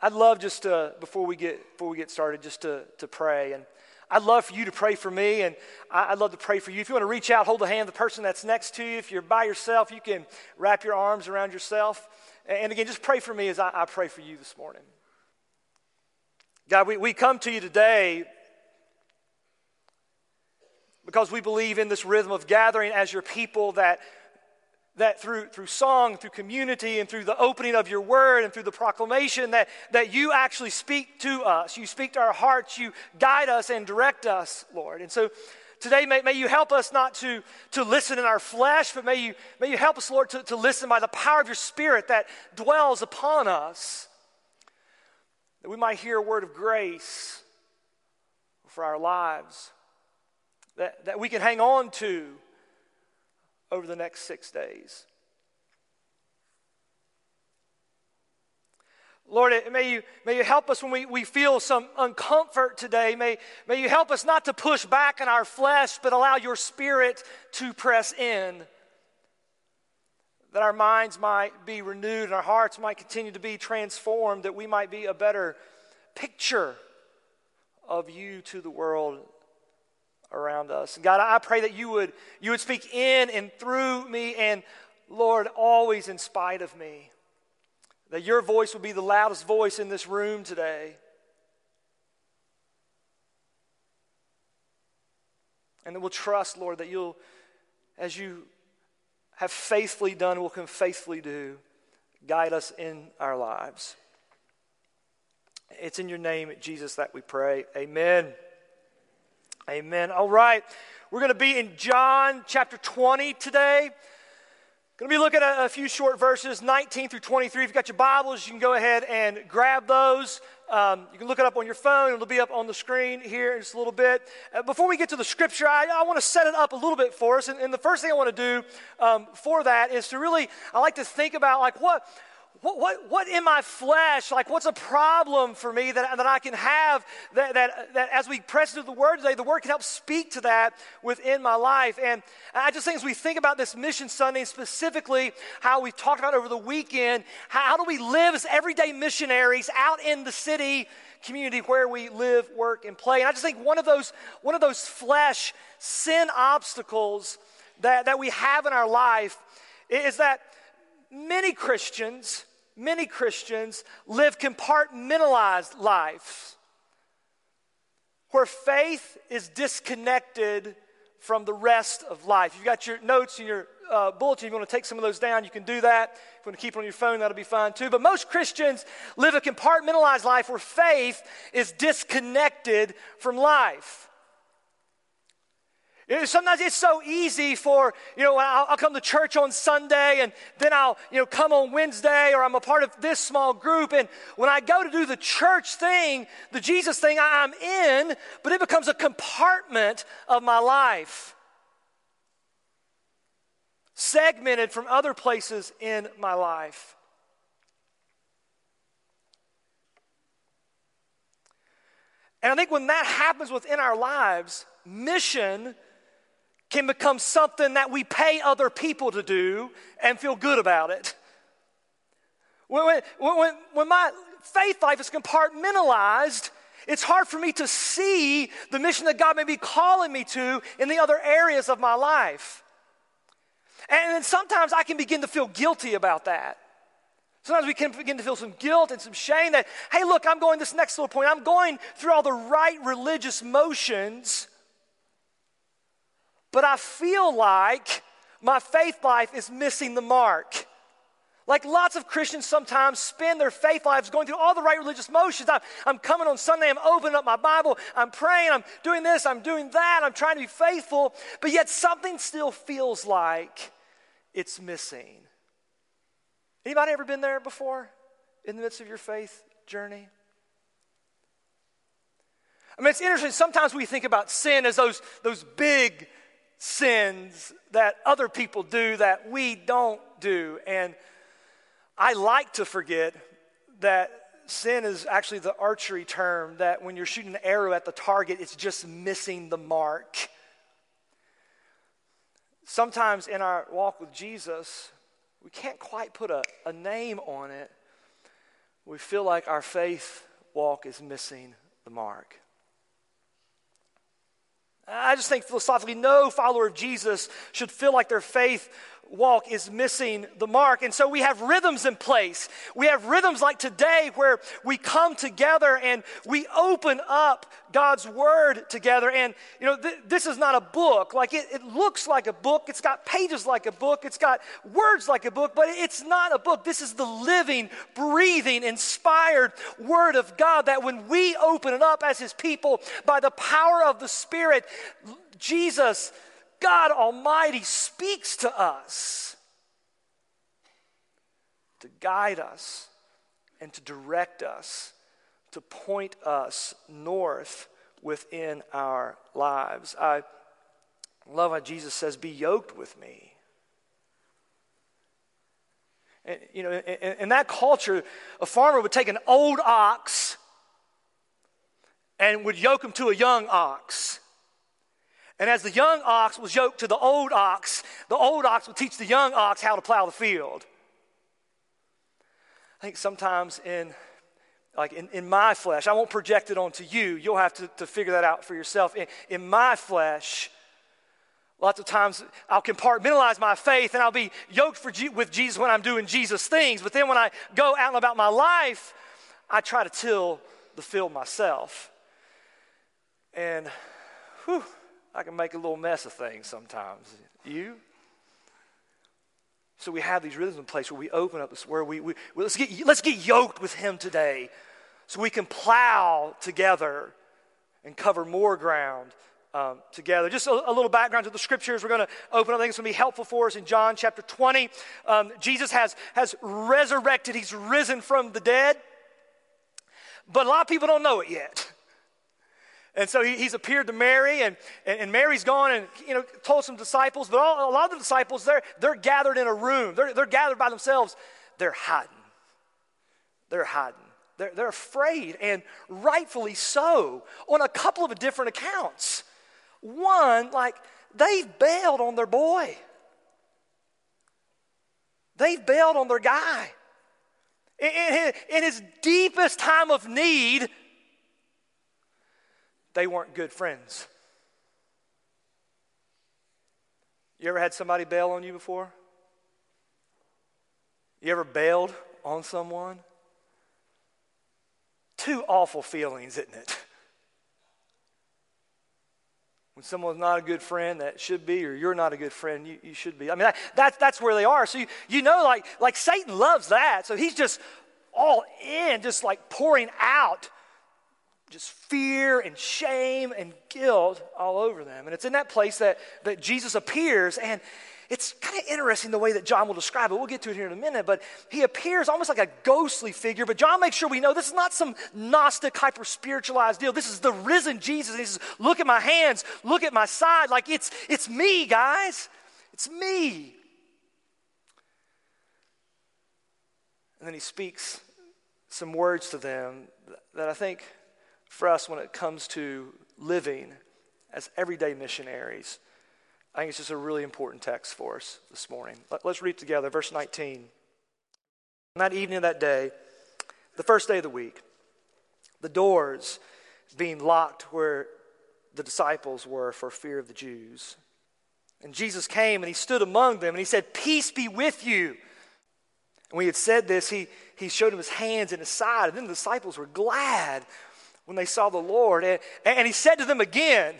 I'd love just to, before we get, before we get started, just to, to pray. And I'd love for you to pray for me, and I'd love to pray for you. If you want to reach out, hold the hand of the person that's next to you. If you're by yourself, you can wrap your arms around yourself. And again, just pray for me as I, I pray for you this morning. God, we, we come to you today because we believe in this rhythm of gathering as your people that that through, through song, through community, and through the opening of your word and through the proclamation, that, that you actually speak to us. You speak to our hearts. You guide us and direct us, Lord. And so today, may, may you help us not to, to listen in our flesh, but may you, may you help us, Lord, to, to listen by the power of your Spirit that dwells upon us, that we might hear a word of grace for our lives, that, that we can hang on to over the next six days. Lord, may you, may you help us when we, we feel some uncomfort today. May, may you help us not to push back in our flesh, but allow your spirit to press in. That our minds might be renewed and our hearts might continue to be transformed, that we might be a better picture of you to the world around us. God, I pray that you would, you would speak in and through me, and Lord, always in spite of me. That your voice would be the loudest voice in this room today. And that we'll trust, Lord, that you'll, as you have faithfully done, will can faithfully do, guide us in our lives. It's in your name, Jesus, that we pray. Amen. Amen. All right. We're going to be in John chapter 20 today. Going to be looking at a few short verses, 19 through 23. If you've got your Bibles, you can go ahead and grab those. Um, you can look it up on your phone. It'll be up on the screen here in just a little bit. Uh, before we get to the scripture, I, I want to set it up a little bit for us. And, and the first thing I want to do um, for that is to really, I like to think about like what, what, what, what in my flesh, like what's a problem for me that, that I can have that, that, that as we press into the Word today, the Word can help speak to that within my life. And I just think as we think about this Mission Sunday, specifically how we talked about over the weekend, how, how do we live as everyday missionaries out in the city community where we live, work, and play? And I just think one of those, one of those flesh sin obstacles that, that we have in our life is that many Christians many Christians live compartmentalized lives where faith is disconnected from the rest of life. You've got your notes and your uh, bulletin. If you want to take some of those down, you can do that. If you want to keep it on your phone, that'll be fine too. But most Christians live a compartmentalized life where faith is disconnected from life. Sometimes it's so easy for, you know, I'll, I'll, come to church on Sunday and then I'll, you know, come on Wednesday or I'm a part of this small group. And when I go to do the church thing, the Jesus thing, I'm in, but it becomes a compartment of my life. Segmented from other places in my life. And I think when that happens within our lives, mission can become something that we pay other people to do and feel good about it. When, when, when, my faith life is compartmentalized, it's hard for me to see the mission that God may be calling me to in the other areas of my life. And then sometimes I can begin to feel guilty about that. Sometimes we can begin to feel some guilt and some shame that, hey, look, I'm going this next little point. I'm going through all the right religious motions, but I feel like my faith life is missing the mark. Like lots of Christians sometimes spend their faith lives going through all the right religious motions. I'm, I'm, coming on Sunday, I'm opening up my Bible, I'm praying, I'm doing this, I'm doing that, I'm trying to be faithful, but yet something still feels like it's missing. Anybody ever been there before in the midst of your faith journey? I mean, it's interesting. Sometimes we think about sin as those, those big, sins that other people do that we don't do. And I like to forget that sin is actually the archery term that when you're shooting an arrow at the target, it's just missing the mark. Sometimes in our walk with Jesus, we can't quite put a, a name on it, we feel like our faith walk is missing the mark. I just think philosophically, no follower of Jesus should feel like their faith walk is missing the mark. And so we have rhythms in place. We have rhythms like today where we come together and we open up God's word together. And, you know, th- this is not a book. Like it, it looks like a book. It's got pages like a book. It's got words like a book, but it's not a book. This is the living, breathing, inspired word of God that when we open it up as his people by the power of the Spirit, Jesus God Almighty speaks to us to guide us and to direct us, to point us north within our lives. I love how Jesus says, Be yoked with me. And, you know, in, in that culture, a farmer would take an old ox and would yoke him to a young ox. And as the young ox was yoked to the old ox, the old ox would teach the young ox how to plow the field. I think sometimes in like in, in my flesh, I won't project it onto you. You'll have to, to figure that out for yourself. In, in my flesh, lots of times I'll compartmentalize my faith and I'll be yoked for G- with Jesus when I'm doing Jesus things. But then when I go out and about my life, I try to till the field myself. And whew, I can make a little mess of things sometimes. You? So we have these rhythms in place where we open up this, where we, we let's, get, let's get yoked with Him today so we can plow together and cover more ground um, together. Just a, a, little background to the scriptures. We're going to open up. I think it's going to be helpful for us in John chapter 20. Um, Jesus has, has resurrected, He's risen from the dead. But a lot of people don't know it yet. And so he, he's appeared to Mary, and, and, and, Mary's gone and you know told some disciples, but all, a lot of the disciples, they're, they're gathered in a room. They're, they're gathered by themselves. They're hiding. They're hiding. They're, they're afraid, and rightfully so, on a couple of different accounts. One, like, they've bailed on their boy. They've bailed on their guy. In, in, in his deepest time of need, they weren't good friends. You ever had somebody bail on you before? You ever bailed on someone? Two awful feelings, isn't it? When someone's not a good friend that should be, or you're not a good friend, you, you should be. I mean, that, that, that's where they are. So you, you know, like, like Satan loves that. So he's just all in, just like pouring out just fear and shame and guilt all over them. And it's in that place that, that Jesus appears, and it's kind of interesting the way that John will describe it. We'll get to it here in a minute, but he appears almost like a ghostly figure. But John makes sure we know this is not some Gnostic, hyper spiritualized deal. This is the risen Jesus. And he says, Look at my hands, look at my side. Like it's, it's me, guys. It's me. And then he speaks some words to them that I think for us when it comes to living as everyday missionaries. I think it's just a really important text for us this morning. Let, us read together, verse 19. On that evening of that day, the first day of the week, the doors being locked where the disciples were for fear of the Jews. And Jesus came and he stood among them and he said, Peace be with you. And when he had said this, he, he showed them his hands and his side. And then the disciples were glad when they saw the Lord. And, and he said to them again,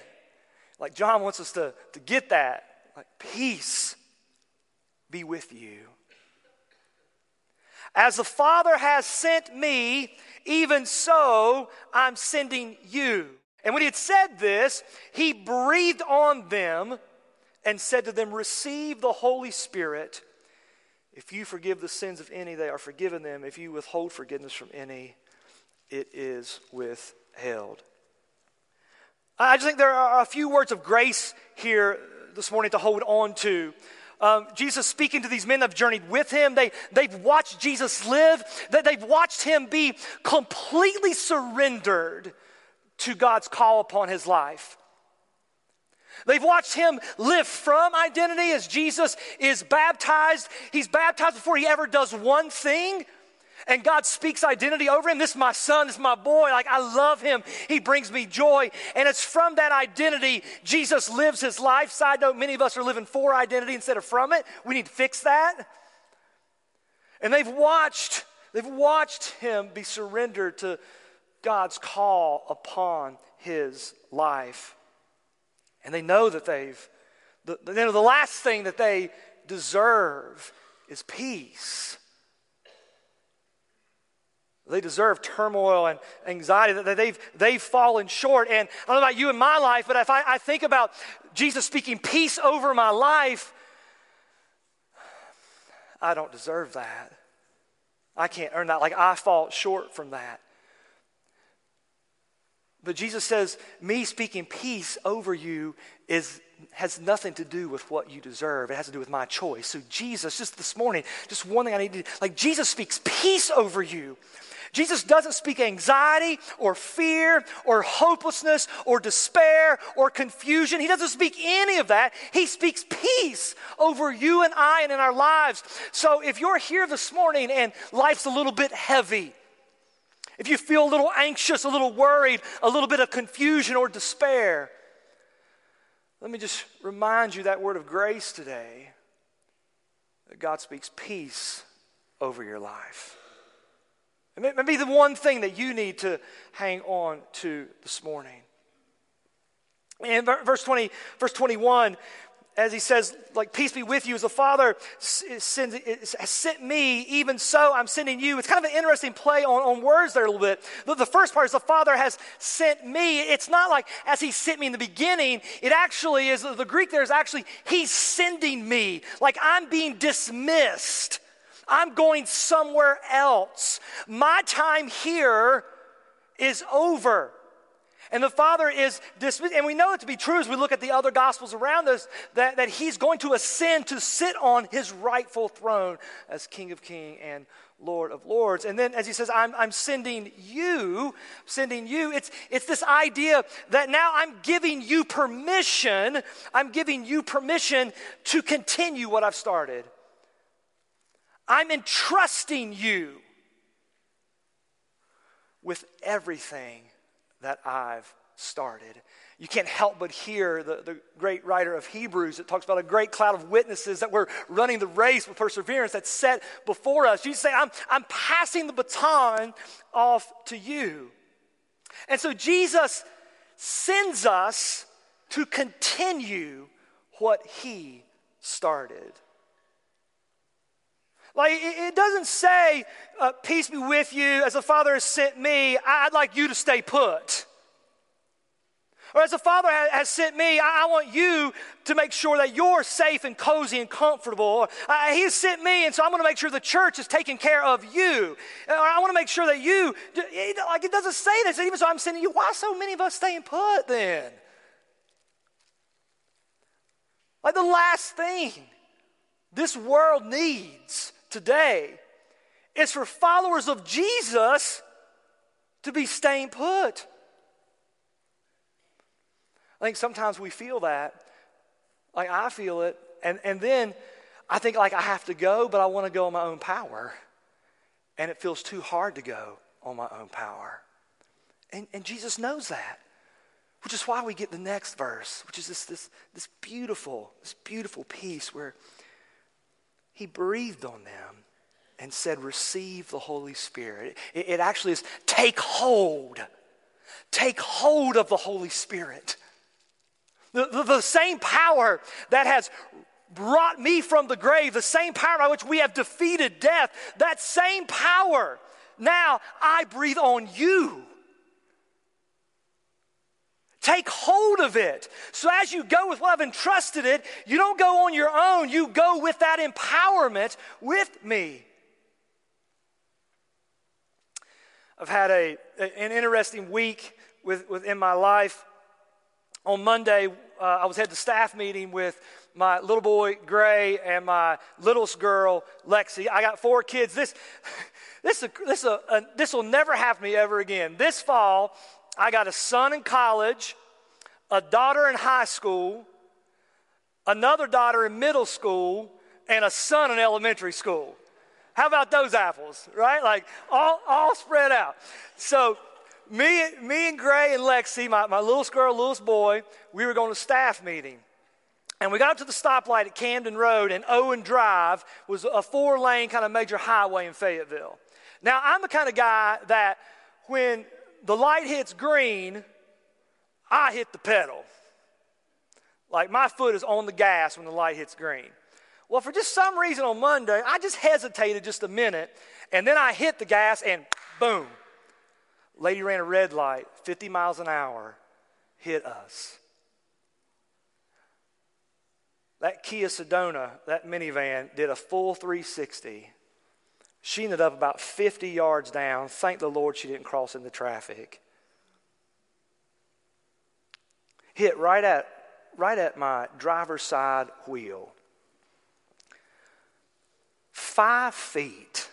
like John wants us to, to get that, like, peace be with you. As the Father has sent me, even so I'm sending you. And when he had said this, he breathed on them and said to them, Receive the Holy Spirit. If you forgive the sins of any, they are forgiven them. If you withhold forgiveness from any, it is withheld. I just think there are a few words of grace here this morning to hold on to. Um, Jesus speaking to these men that have journeyed with him. They, they've watched Jesus live, that they've watched him be completely surrendered to God's call upon his life. They've watched him live from identity as Jesus is baptized. He's baptized before he ever does one thing. And God speaks identity over him. This is my son, this is my boy. Like, I love him. He brings me joy. And it's from that identity Jesus lives his life. Side note, many of us are living for identity instead of from it. We need to fix that. And they've watched, they've watched him be surrendered to God's call upon his life. And they know that they've, the, you know, the last thing that they deserve is peace. They deserve turmoil and anxiety they've, they've fallen short. And I don't know about you in my life, but if I, I think about Jesus speaking peace over my life, I don't deserve that. I can't earn that. Like I fall short from that. But Jesus says, me speaking peace over you is has nothing to do with what you deserve. It has to do with my choice. So Jesus, just this morning, just one thing I need to do like Jesus speaks peace over you. Jesus doesn't speak anxiety or fear or hopelessness or despair or confusion. He doesn't speak any of that. He speaks peace over you and I and in our lives. So if you're here this morning and life's a little bit heavy, if you feel a little anxious, a little worried, a little bit of confusion or despair, let me just remind you that word of grace today that God speaks peace over your life. It may be the one thing that you need to hang on to this morning. In verse 20, verse 21, as he says, like, peace be with you, as the Father has sent me, even so I'm sending you. It's kind of an interesting play on, on words there a little bit. The, the first part is the Father has sent me. It's not like as he sent me in the beginning. It actually is, the Greek there is actually, he's sending me. Like I'm being dismissed. I'm going somewhere else. My time here is over. And the Father is dismissed. And we know it to be true as we look at the other Gospels around us that, that He's going to ascend to sit on His rightful throne as King of Kings and Lord of Lords. And then as He says, I'm, I'm sending you, sending you, it's, it's this idea that now I'm giving you permission, I'm giving you permission to continue what I've started. I'm entrusting you with everything that I've started. You can't help but hear the, the great writer of Hebrews that talks about a great cloud of witnesses that we're running the race with perseverance that's set before us. You say, I'm, I'm passing the baton off to you. And so Jesus sends us to continue what he started. Like, it doesn't say, uh, Peace be with you, as the Father has sent me, I'd like you to stay put. Or as the Father has sent me, I want you to make sure that you're safe and cozy and comfortable. Uh, he has sent me, and so I'm going to make sure the church is taking care of you. Or I want to make sure that you, like it doesn't say this, even so I'm sending you. Why so many of us staying put then? Like the last thing this world needs today is for followers of Jesus to be staying put. I think sometimes we feel that. Like I feel it. And, and then I think like I have to go, but I want to go on my own power. And it feels too hard to go on my own power. And, and Jesus knows that. Which is why we get the next verse, which is this, this, this beautiful, this beautiful piece where he breathed on them and said, Receive the Holy Spirit. It, it actually is take hold. Take hold of the Holy Spirit. The, the, the, same power that has brought me from the grave, the same power by which we have defeated death, that same power, now I breathe on you. Take hold of it. So as you go with what I've entrusted it, you don't go on your own. You go with that empowerment with me. I've had a, an interesting week with, within my life. On Monday, uh, I was at the staff meeting with my little boy Gray and my littlest girl Lexi. I got four kids. This, this, this, uh, uh, this will never happen to me ever again. This fall, I got a son in college, a daughter in high school, another daughter in middle school, and a son in elementary school. How about those apples, right? Like all, all spread out. So me, me and Gray and Lexi, my, my littlest girl, littlest boy, we were going to staff meeting. And we got up to the stoplight at Camden Road, and Owen Drive was a four lane kind of major highway in Fayetteville. Now, I'm the kind of guy that when the light hits green, I hit the pedal. Like my foot is on the gas when the light hits green. Well, for just some reason on Monday, I just hesitated just a minute, and then I hit the gas, and boom. Lady ran a red light, 50 miles an hour, hit us. That Kia Sedona, that minivan, did a full 360. She ended up about 50 yards down. Thank the Lord she didn't cross into traffic. Hit right at, right at my driver's side wheel. Five feet.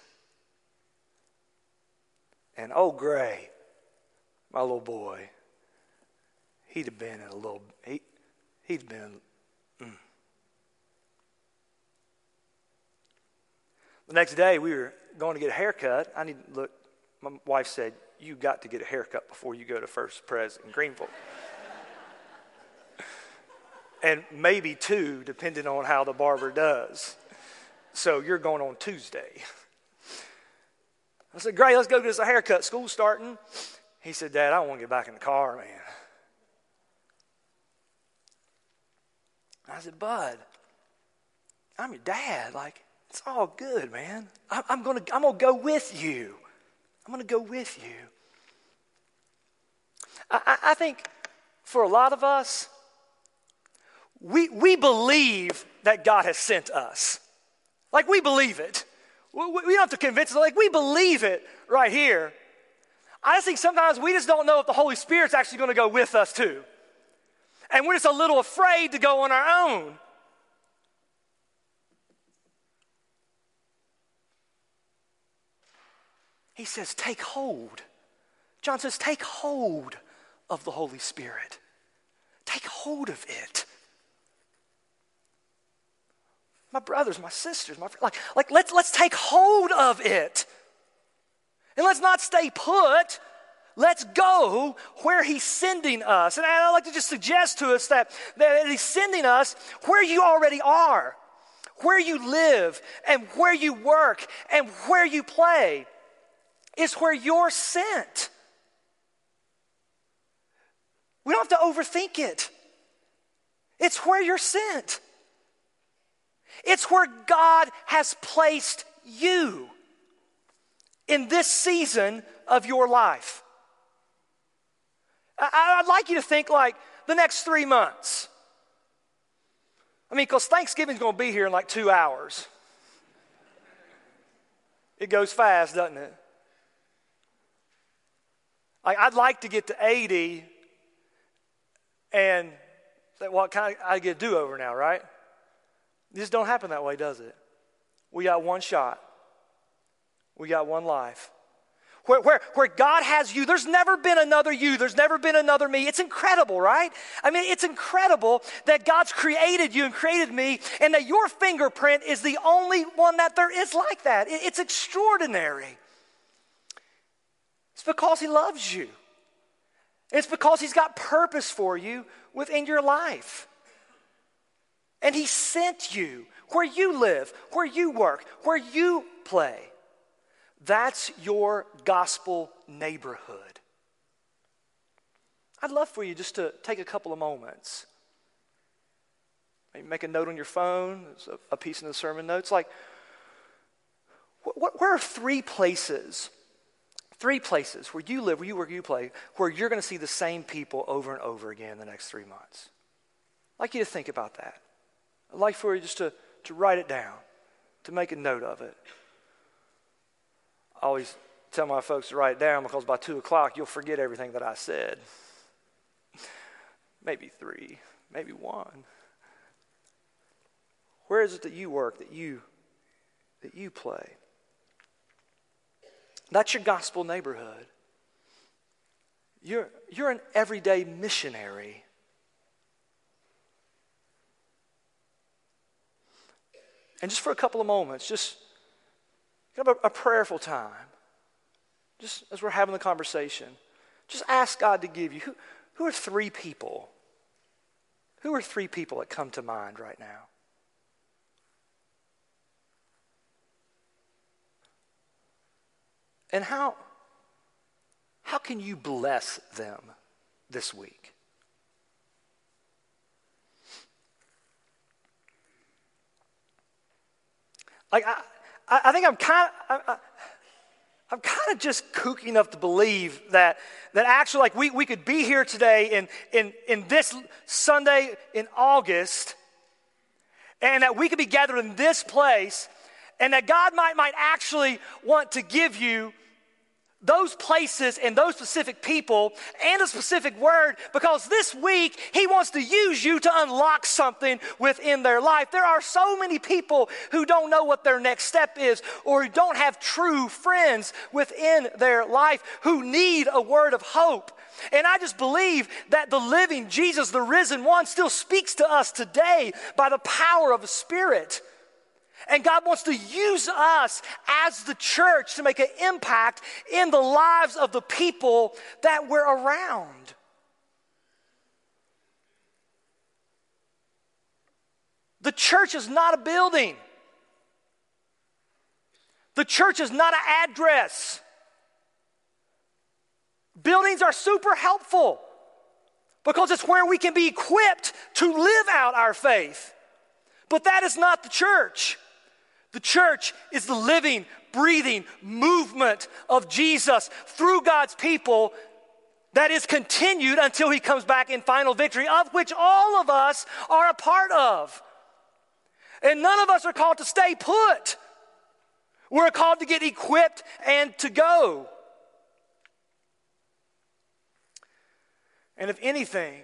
And old Gray, my little boy, he'd have been in a little, he, he'd been mm. The next day, we were going to get a haircut. I need to look. My wife said, "You got to get a haircut before you go to First Pres in Greenville." and maybe two, depending on how the barber does. So you're going on Tuesday. I said, Great, let's go get us a haircut. School's starting. He said, Dad, I don't want to get back in the car, man. I said, Bud, I'm your dad. Like, it's all good, man. I, am going to I'm to go with you. I'm going to go with you. I, I think for a lot of us, we, we believe that God has sent us. Like, we believe it. We, we don't have to convince us. Like, we believe it right here. I just think sometimes we just don't know if the Holy Spirit's actually going to go with us, too. And we're just a little afraid to go on our own. He says, take hold. John says, take hold of the Holy Spirit. Take hold of it. My brothers, my sisters, my like, like let's, let's take hold of it. And let's not stay put. Let's go where He's sending us. And I'd like to just suggest to us that, that He's sending us where you already are, where you live, and where you work, and where you play is where you're sent. We don't have to overthink it. It's where you're sent. It's where God has placed you in this season of your life. I, would like you to think like the next three months. I mean, because Thanksgiving's going to be here in like two hours. It goes fast, doesn't it? Like, I'd like to get to 80 and well, kind of, I get a do over now, right? This don't happen that way, does it? We got one shot, we got one life. Where, where, where God has you, there's never been another you, there's never been another me. It's incredible, right? I mean, it's incredible that God's created you and created me, and that your fingerprint is the only one that there is like that. It's extraordinary. It's because He loves you. It's because He's got purpose for you within your life. And He sent you where you live, where you work, where you play. That's your gospel neighborhood. I'd love for you just to take a couple of moments. Maybe make a note on your phone, it's a, piece in the sermon notes. Like, where are three places Three places where you live, where you work, you play, where you're going to see the same people over and over again in the next three months. I'd like you to think about that. I'd like for you just to, to write it down, to make a note of it. I always tell my folks to write it down because by two o'clock you'll forget everything that I said. maybe three, maybe one. Where is it that you work, that you that you play? That's your gospel neighborhood. You're, you're an everyday missionary. And just for a couple of moments, just have a, a prayerful time, just as we're having the conversation. Just ask God to give you. Who, who are three people? Who are three people that come to mind right now? And how, how can you bless them this week? Like, I, I think I'm kind of. I'm kind of just kooky enough to believe that, that actually, like, we, we could be here today in, in, in this Sunday in August, and that we could be gathered in this place, and that God might, might actually want to give you those places and those specific people and a specific word because this week he wants to use you to unlock something within their life. There are so many people who don't know what their next step is or who don't have true friends within their life who need a word of hope. And I just believe that the living Jesus, the risen one, still speaks to us today by the power of the Spirit. And God wants to use us as the church to make an impact in the lives of the people that we're around. The church is not a building. The church is not an address. Buildings are super helpful because it's where we can be equipped to live out our faith. But that is not the church. The church is the living, breathing movement of Jesus through God's people that is continued until he comes back in final victory, of which all of us are a part of. And none of us are called to stay put. We're called to get equipped and to go. And if anything,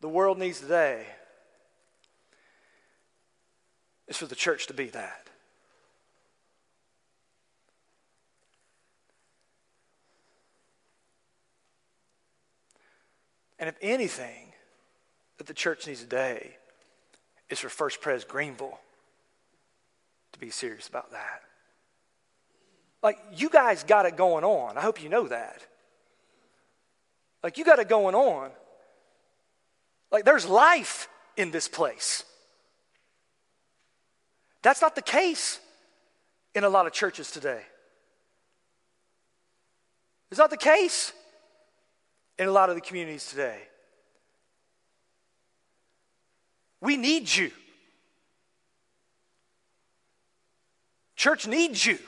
the world needs today is for the church to be that. And if anything that the church needs today is for First Pres Greenville to be serious about that. Like, you guys got it going on. I hope you know that. Like, you got it going on. Like, there's life in this place. That's not the case in a lot of churches today. It's not the case in a lot of the communities today. We need you. Church needs you.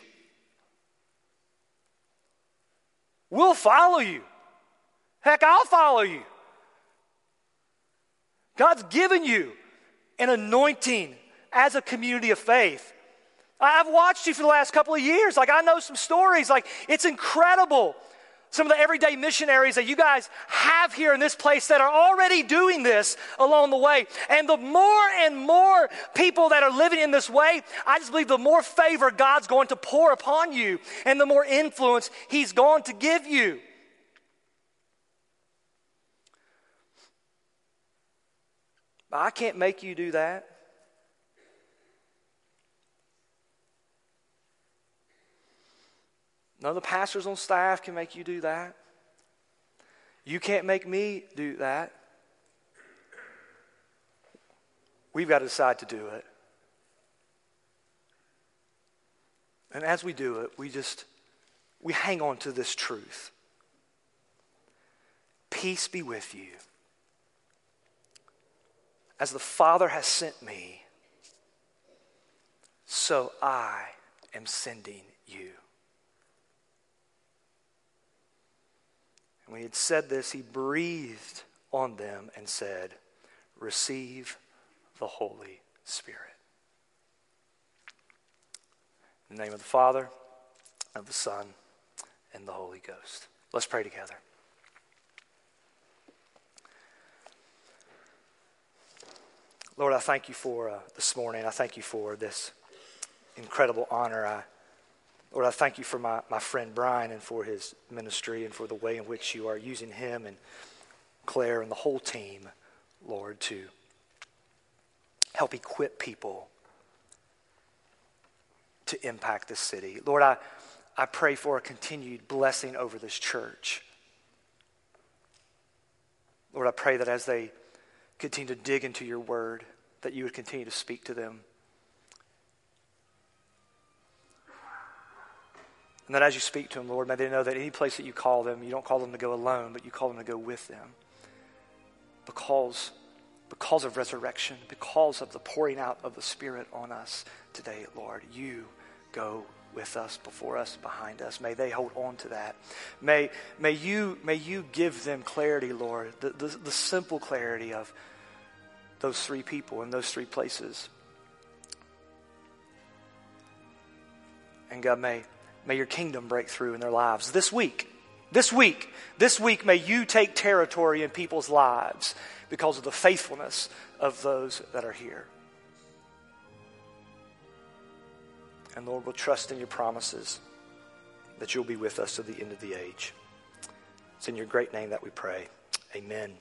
We'll follow you. Heck, I'll follow you. God's given you an anointing as a community of faith. I've watched you for the last couple of years. Like, I know some stories. Like, it's incredible. Some of the everyday missionaries that you guys have here in this place that are already doing this along the way. And the more and more people that are living in this way, I just believe the more favor God's going to pour upon you and the more influence He's going to give you. But I can't make you do that. None of the pastors on staff can make you do that. You can't make me do that. We've got to decide to do it. And as we do it, we just we hang on to this truth. Peace be with you. As the Father has sent me, so I am sending you. And when he had said this, he breathed on them and said, Receive the Holy Spirit. In the name of the Father, of the Son, and the Holy Ghost. Let's pray together. Lord, I thank you for uh, this morning. I thank you for this incredible honor I Lord, I thank you for my, my friend Brian and for his ministry and for the way in which you are using him and Claire and the whole team, Lord, to help equip people to impact the city. Lord, I, I pray for a continued blessing over this church. Lord, I pray that as they continue to dig into your word, that you would continue to speak to them. And that as you speak to them, Lord, may they know that any place that you call them, you don't call them to go alone, but you call them to go with them. Because, because of resurrection, because of the pouring out of the Spirit on us today, Lord, you go with us, before us, behind us. May they hold on to that. May, may, you, may you give them clarity, Lord, the, the, the simple clarity of those three people in those three places. And God, may, may your kingdom break through in their lives this week. This week, this week, may you take territory in people's lives because of the faithfulness of those that are here. And Lord, we'll trust in your promises that you'll be with us to the end of the age. It's in your great name that we pray. Amen.